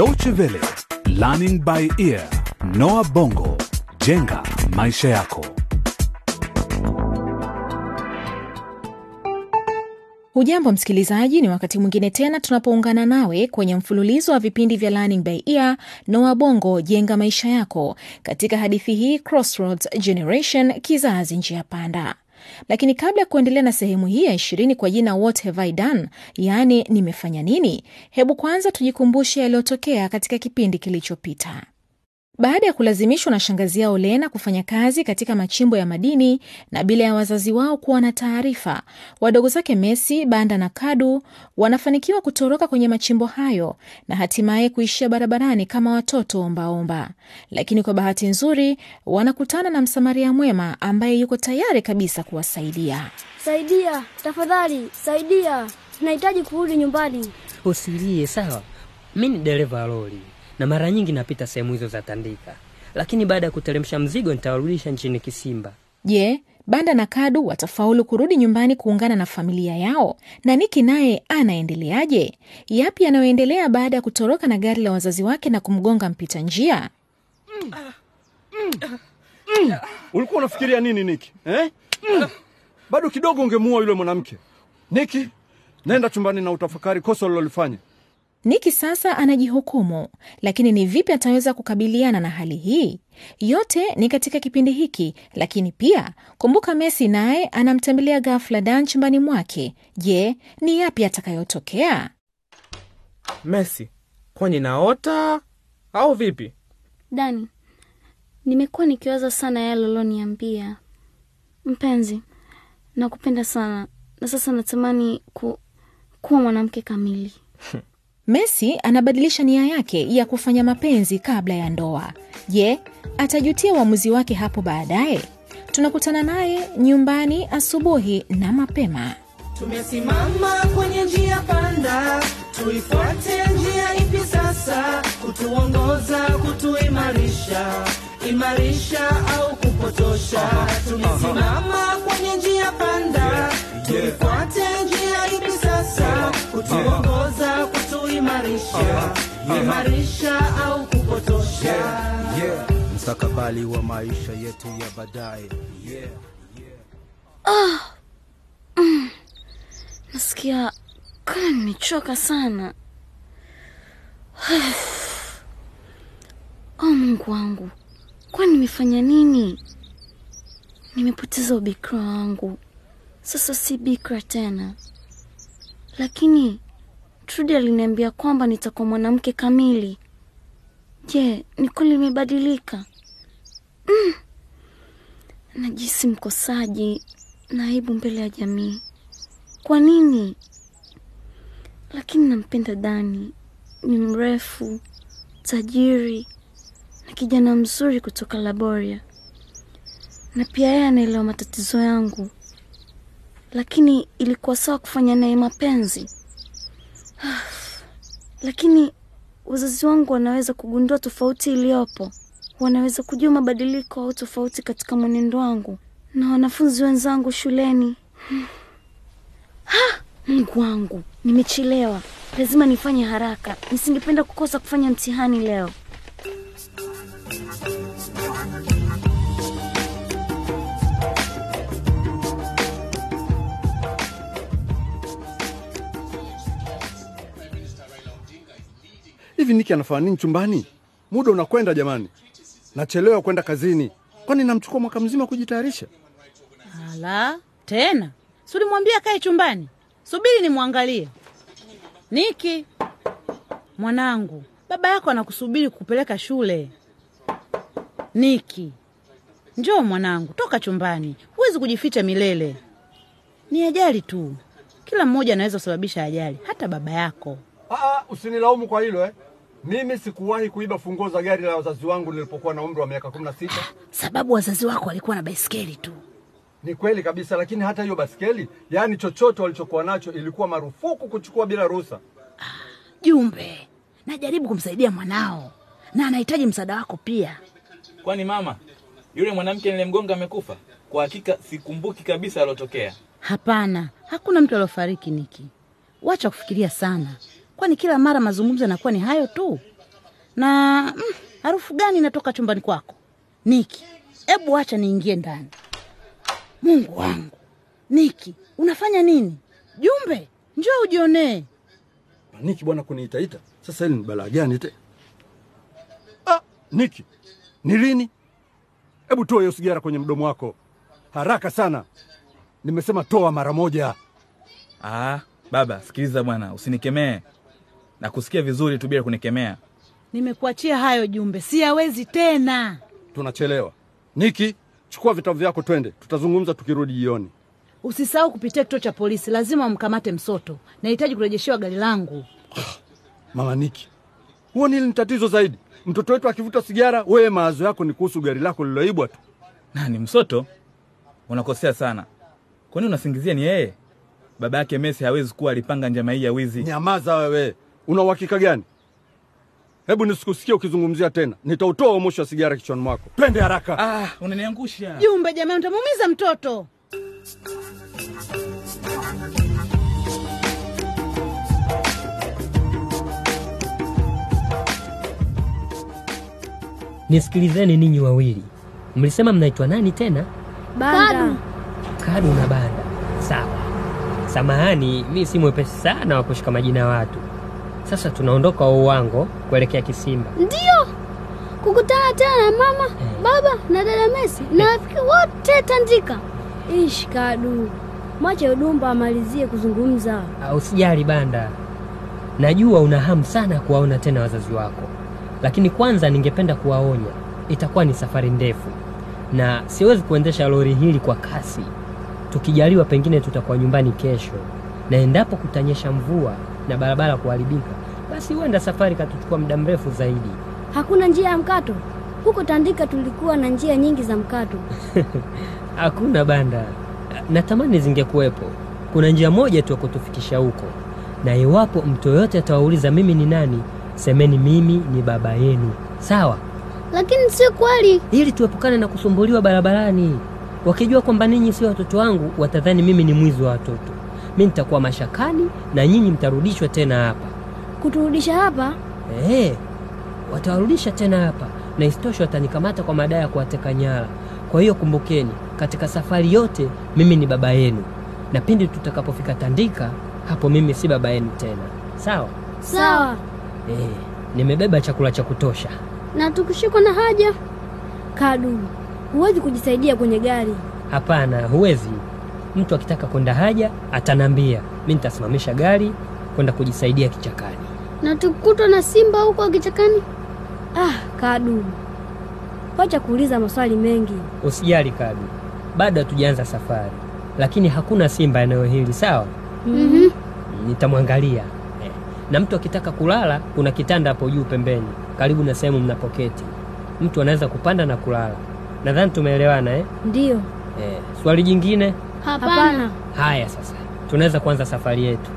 Deutsche Welle, Learning by Ear, Noah Bongo, jenga maisha yako. Hujambo msikilizaji, ni wakati mwingine tena tunapoungana nawe kwenye mfululizo wa vipindi vya Learning by Ear Noah Bongo, jenga maisha yako, katika hadithi hii Crossroads Generation, kizazi njia panda. Lakini kabla ya kuendelea na sehemu hii ya ishirini kwa jina What have I done, yaani nimefanya nini, hebu kwanza tujikumbushe yaliyotokea katika kipindi kilichopita. Baada ya kulazimishwa na shangazi yao Lena kufanya kazi katika machimbo ya madini na bila ya wazazi wao kuwa na taarifa, wadogo zake Messi, Banda na Kadu wanafanikiwa kutoroka kwenye machimbo hayo na hatimaye kuishia barabarani kama watoto ombaomba. Lakini kwa bahati nzuri wanakutana na msamaria mwema ambaye yuko tayari kabisa kuwasaidia. Saidia tafadhali, saidia, tunahitaji kurudi nyumbani. Usilie sawa. Mi ni dereva lori na mara nyingi napita sehemu hizo za Tandika, lakini baada ya kuteremsha mzigo nitawarudisha nchini Kisimba. Je, Banda na Kadu watafaulu kurudi nyumbani kuungana na familia yao? Na Niki naye anaendeleaje? Yapi yanayoendelea baada ya kutoroka na gari la wazazi wake na kumgonga mpita njia? Ulikuwa unafikiria nini Niki eh? mm. Bado kidogo ungemuua yule mwanamke. Niki, nenda chumbani na utafakari kosa ulilolifanya. Niki sasa anajihukumu, lakini ni vipi ataweza kukabiliana na hali hii? Yote ni katika kipindi hiki, lakini pia kumbuka, Messi naye anamtembelea ghafla Dan chumbani mwake. Je, ni yapi atakayotokea? Messi, kwani naota au vipi? Dani, nimekuwa nikiwaza sana yale uloniambia. Mpenzi, nakupenda sana na sasa natamani ku, kuwa mwanamke kamili. Messi anabadilisha nia yake ya kufanya mapenzi kabla ya ndoa. Je, atajutia uamuzi wake hapo baadaye? Tunakutana naye nyumbani asubuhi na mapema. Tumesimama kwenye njia panda, tuifuate njia ipi sasa? Kutuongoza, kutuimarisha, imarisha au kupotosha? Tumesimama kwenye njia panda, tuifuate kutuimarisha, imarisha au kupotosha? yeah. Mstakabali wa maisha yetu ya baadaye yeah. Nasikia kama nimechoka sana. Oh, Mungu wangu, kwani nimefanya nini? Nimepoteza ubikra wangu, sasa si bikra tena. Lakini Trudi aliniambia kwamba nitakuwa mwanamke kamili. Je, ni kweli nimebadilika? Mm. Najisi mkosaji na aibu mbele ya jamii. Kwa nini? Lakini nampenda Dani, ni mrefu, tajiri na kijana mzuri kutoka Laboria, na pia yeye anaelewa matatizo yangu, lakini ilikuwa sawa kufanya naye mapenzi. Lakini wazazi wangu wanaweza kugundua tofauti iliyopo, wanaweza kujua mabadiliko au tofauti katika mwenendo wangu, na wanafunzi wenzangu shuleni. Ha! Mungu wangu, nimechelewa. Lazima nifanye haraka. Nisingependa kukosa kufanya mtihani leo. Hivi Niki anafanya nini chumbani? Muda unakwenda jamani, nachelewa kwenda kazini. Kwani namchukua mwaka mzima kujitayarisha? Ala, tena si ulimwambia kae chumbani? Subiri nimwangalie. Niki mwanangu, baba yako anakusubiri kukupeleka shule. Niki, njoo mwanangu, toka chumbani, huwezi kujificha milele. Ni ajali tu, kila mmoja anaweza kusababisha ajali, hata baba yako. Aa, usinilaumu kwa hilo eh. Mimi sikuwahi kuiba funguo za gari la wazazi wangu nilipokuwa na umri wa miaka kumi na sita. Sababu wazazi wako walikuwa na baiskeli tu. Ni kweli kabisa, lakini hata hiyo baskeli, yaani chochote walichokuwa nacho, ilikuwa marufuku kuchukua bila ruhusa. Jumbe, najaribu kumsaidia mwanao na anahitaji msaada wako pia. Kwani mama, yule mwanamke nilimgonga amekufa? Kwa hakika sikumbuki kabisa alotokea. Hapana, hakuna mtu aliofariki Niki. Wacha kufikiria sana, kwani kila mara mazungumzo yanakuwa ni hayo tu. Na mm, harufu gani inatoka chumbani kwako? Niki, hebu acha niingie ndani. Mungu wangu, Niki, unafanya nini? Jumbe, njoo ujionee. Niki bwana kuniitaita. Sasa hili ni balaa gani te? Ah, Niki. Ni lini? Hebu toa hiyo sigara kwenye mdomo wako. Haraka sana. Nimesema toa mara moja. Ah, baba, sikiliza bwana, usinikemee. Nakusikia vizuri tu bila kunikemea. Nimekuachia hayo Jumbe, siyawezi tena. Tunachelewa. Niki, chukua vitabu vyako twende. Tutazungumza tukirudi jioni. Usisahau kupitia kituo cha polisi, lazima wamkamate Msoto. Nahitaji kurejeshewa gari langu. Mama Niki, huo nili ni tatizo zaidi. Mtoto wetu akivuta sigara, wewe mawazo yako ni kuhusu gari lako lililoibwa tu. Nani Msoto? Unakosea sana. Kwani unasingizia ni yeye? Baba yake Messi hawezi kuwa alipanga njama hii ya wizi. Nyamaza wewe, una uhakika gani? Hebu nisikusikia ukizungumzia tena, nitautoa moshi wa sigara kichwani mwako. Twende haraka. Ah, unaniangusha. Jumbe jamani, utamuumiza mtoto. Nisikilizeni ninyi wawili, mlisema mnaitwa nani tena? Banda. Kadu na Banda. Sawa, samahani, mi si mwepesi sana wa kushika majina ya watu. Sasa tunaondoka Uwango kuelekea Kisimba. Ndiyo, kukutana tena na mama, baba na dada Messi. Na rafiki wote Tandika. ishikadu mwache Udumba amalizie kuzungumza. Ah, Usijali Banda, najua una hamu sana ya kuwaona tena wazazi wako, lakini kwanza ningependa kuwaonya, itakuwa ni safari ndefu. Na siwezi kuendesha lori hili kwa kasi. Tukijaliwa, pengine tutakuwa nyumbani kesho, na endapo kutanyesha mvua na barabara kuharibika, basi huenda safari katuchukua muda mrefu zaidi. Hakuna njia ya mkato huko Tandika, tulikuwa na njia nyingi za mkato. Hakuna Banda, natamani zingekuwepo. Kuna njia moja tu ya kutufikisha huko, na iwapo mtu yoyote atawauliza mimi ni nani, semeni mimi ni baba yenu, sawa? Lakini sio kweli. Ili tuepukane na kusumbuliwa barabarani. Wakijua kwamba ninyi sio watoto wangu, watadhani mimi ni mwizi wa watoto. Mi nitakuwa mashakani na nyinyi mtarudishwa tena hapa. Kuturudisha hapa? Eh, watawarudisha tena hapa, na isitoshe watanikamata kwa madai ya kuwateka nyara. Kwa hiyo kumbukeni, katika safari yote mimi ni baba yenu, na pindi tutakapofika Tandika, hapo mimi si baba yenu tena, sawa? Sawa. Eh, nimebeba chakula cha kutosha. Na tukishikwa na haja, Kadu, huwezi kujisaidia kwenye gari. Hapana, huwezi. Mtu akitaka kwenda haja atanambia, mi nitasimamisha gari kwenda kujisaidia kichakani. Na tukutwa na simba huko kichakani. Ah, Kadu, wacha kuuliza maswali mengi. Usijali Kadu, bado hatujaanza safari, lakini hakuna simba eneo hili, sawa? Mhm. Nitamwangalia eh. Na mtu akitaka kulala, kuna kitanda hapo juu pembeni, karibu na sehemu mnapoketi. Mtu anaweza kupanda na kulala. Nadhani tumeelewana eh? Ndiyo. Eh, swali jingine? Hapana. Haya, sasa tunaweza kuanza safari yetu.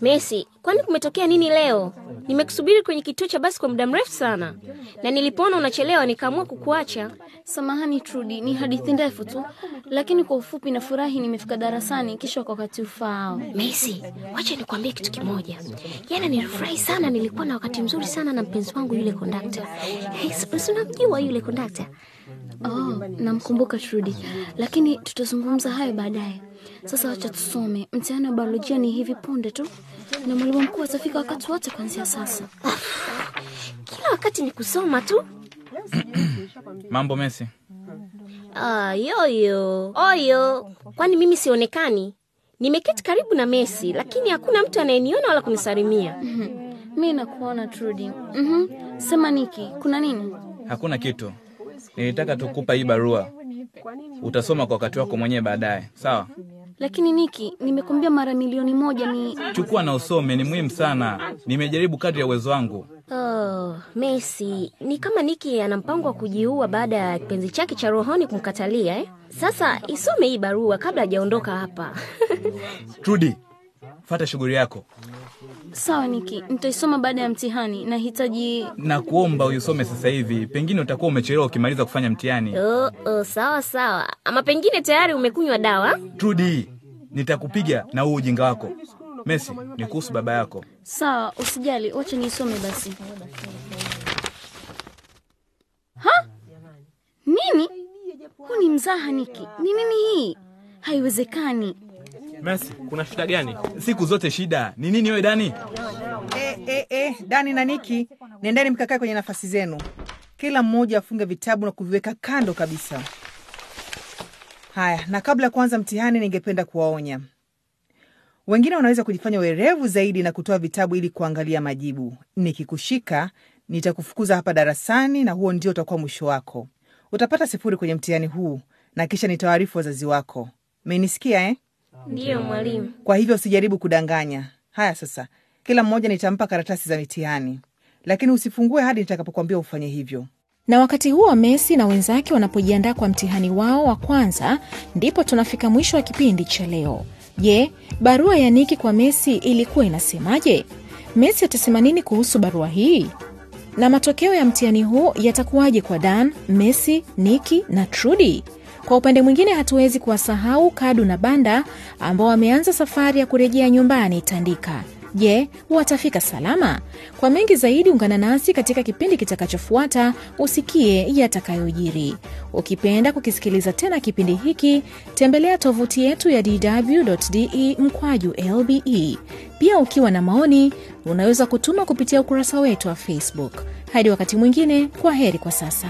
Messi, kwani kumetokea nini leo? Nimekusubiri kwenye kituo cha basi kwa muda mrefu sana, na nilipoona unachelewa nikaamua kukuacha. Samahani Trudi, ni hadithi ndefu tu, lakini kwa ufupi nafurahi nimefika darasani kisha kwa wakati ufaao. Messi, wacha nikwambie kitu kimoja. Jana nilifurahi sana, nilikuwa na wakati mzuri sana na mpenzi wangu yule kondakta. Hey, unamjua yule kondakta? Oh, namkumbuka Trudi, lakini tutazungumza hayo baadaye. Sasa wacha tusome. Mtihani wa biolojia ni hivi punde tu, na mwalimu mkuu atafika wakati wote kuanzia sasa. Kila wakati ni kusoma tu. Mambo Messi. Ah, yoyo oyo, kwani mimi sionekani? Nimeketi karibu na Messi, lakini hakuna mtu anayeniona wala kunisalimia. Mi nakuona Trudi. Mhm. Sema Niki, kuna nini? Hakuna kitu. Nilitaka tukupa hii barua. Utasoma kwa wakati wako mwenyewe baadaye, sawa? Lakini Niki, nimekuambia mara milioni moja ni Chukua na usome, ni muhimu sana. Nimejaribu kadri ya uwezo wangu. Oh, Messi, ni kama Niki ana mpango wa kujiua baada ya kipenzi chake cha rohoni kumkatalia eh? Sasa isome hii barua kabla hajaondoka hapa. Trudi, fata shughuli yako Sawa Niki, nitaisoma baada ya mtihani. Nahitaji na kuomba uisome sasa hivi, pengine utakuwa umechelewa ukimaliza kufanya mtihani. Oh, oh, sawa sawa, ama pengine tayari umekunywa dawa. Trudi, nitakupiga na huu ujinga wako. Messi, ni kuhusu baba yako. sawa, usijali, wacha niisome basi. Ha? Nini? Huu ni mzaha Niki. Ni nini hii? Haiwezekani. Messi, kuna shida gani? Siku zote shida ni nini wewe Dani? E, e, e, Dani na Niki, nendeni mkakae kwenye nafasi zenu. Kila mmoja afunge vitabu na kuviweka kando kabisa. Haya, na kabla ya kuanza mtihani, ningependa kuwaonya wengine wanaweza kujifanya werevu zaidi na kutoa vitabu ili kuangalia majibu. Nikikushika nitakufukuza hapa darasani, na huo ndio utakuwa mwisho wako. Utapata sifuri kwenye mtihani huu, na kisha nitawaarifu wazazi wako. Menisikia eh? Ndiyo mwalimu. Kwa hivyo usijaribu kudanganya. Haya sasa, kila mmoja nitampa karatasi za mitihani, lakini usifungue hadi nitakapokuambia ufanye hivyo. Na wakati huo Messi na wenzake wanapojiandaa kwa mtihani wao wa kwanza, ndipo tunafika mwisho wa kipindi cha leo. Je, barua ya Niki kwa Messi ilikuwa inasemaje? Messi atasema nini kuhusu barua hii? Na matokeo ya mtihani huu yatakuwaje kwa Dan, Messi, Niki na Trudi? Kwa upande mwingine, hatuwezi kuwasahau Kadu na Banda ambao wameanza safari ya kurejea nyumbani Tandika. Je, watafika salama? Kwa mengi zaidi, ungana nasi katika kipindi kitakachofuata usikie yatakayojiri. Ukipenda kukisikiliza tena kipindi hiki, tembelea tovuti yetu ya dw.de mkwaju lbe. Pia ukiwa na maoni, unaweza kutuma kupitia ukurasa wetu wa Facebook. Hadi wakati mwingine, kwa heri kwa sasa.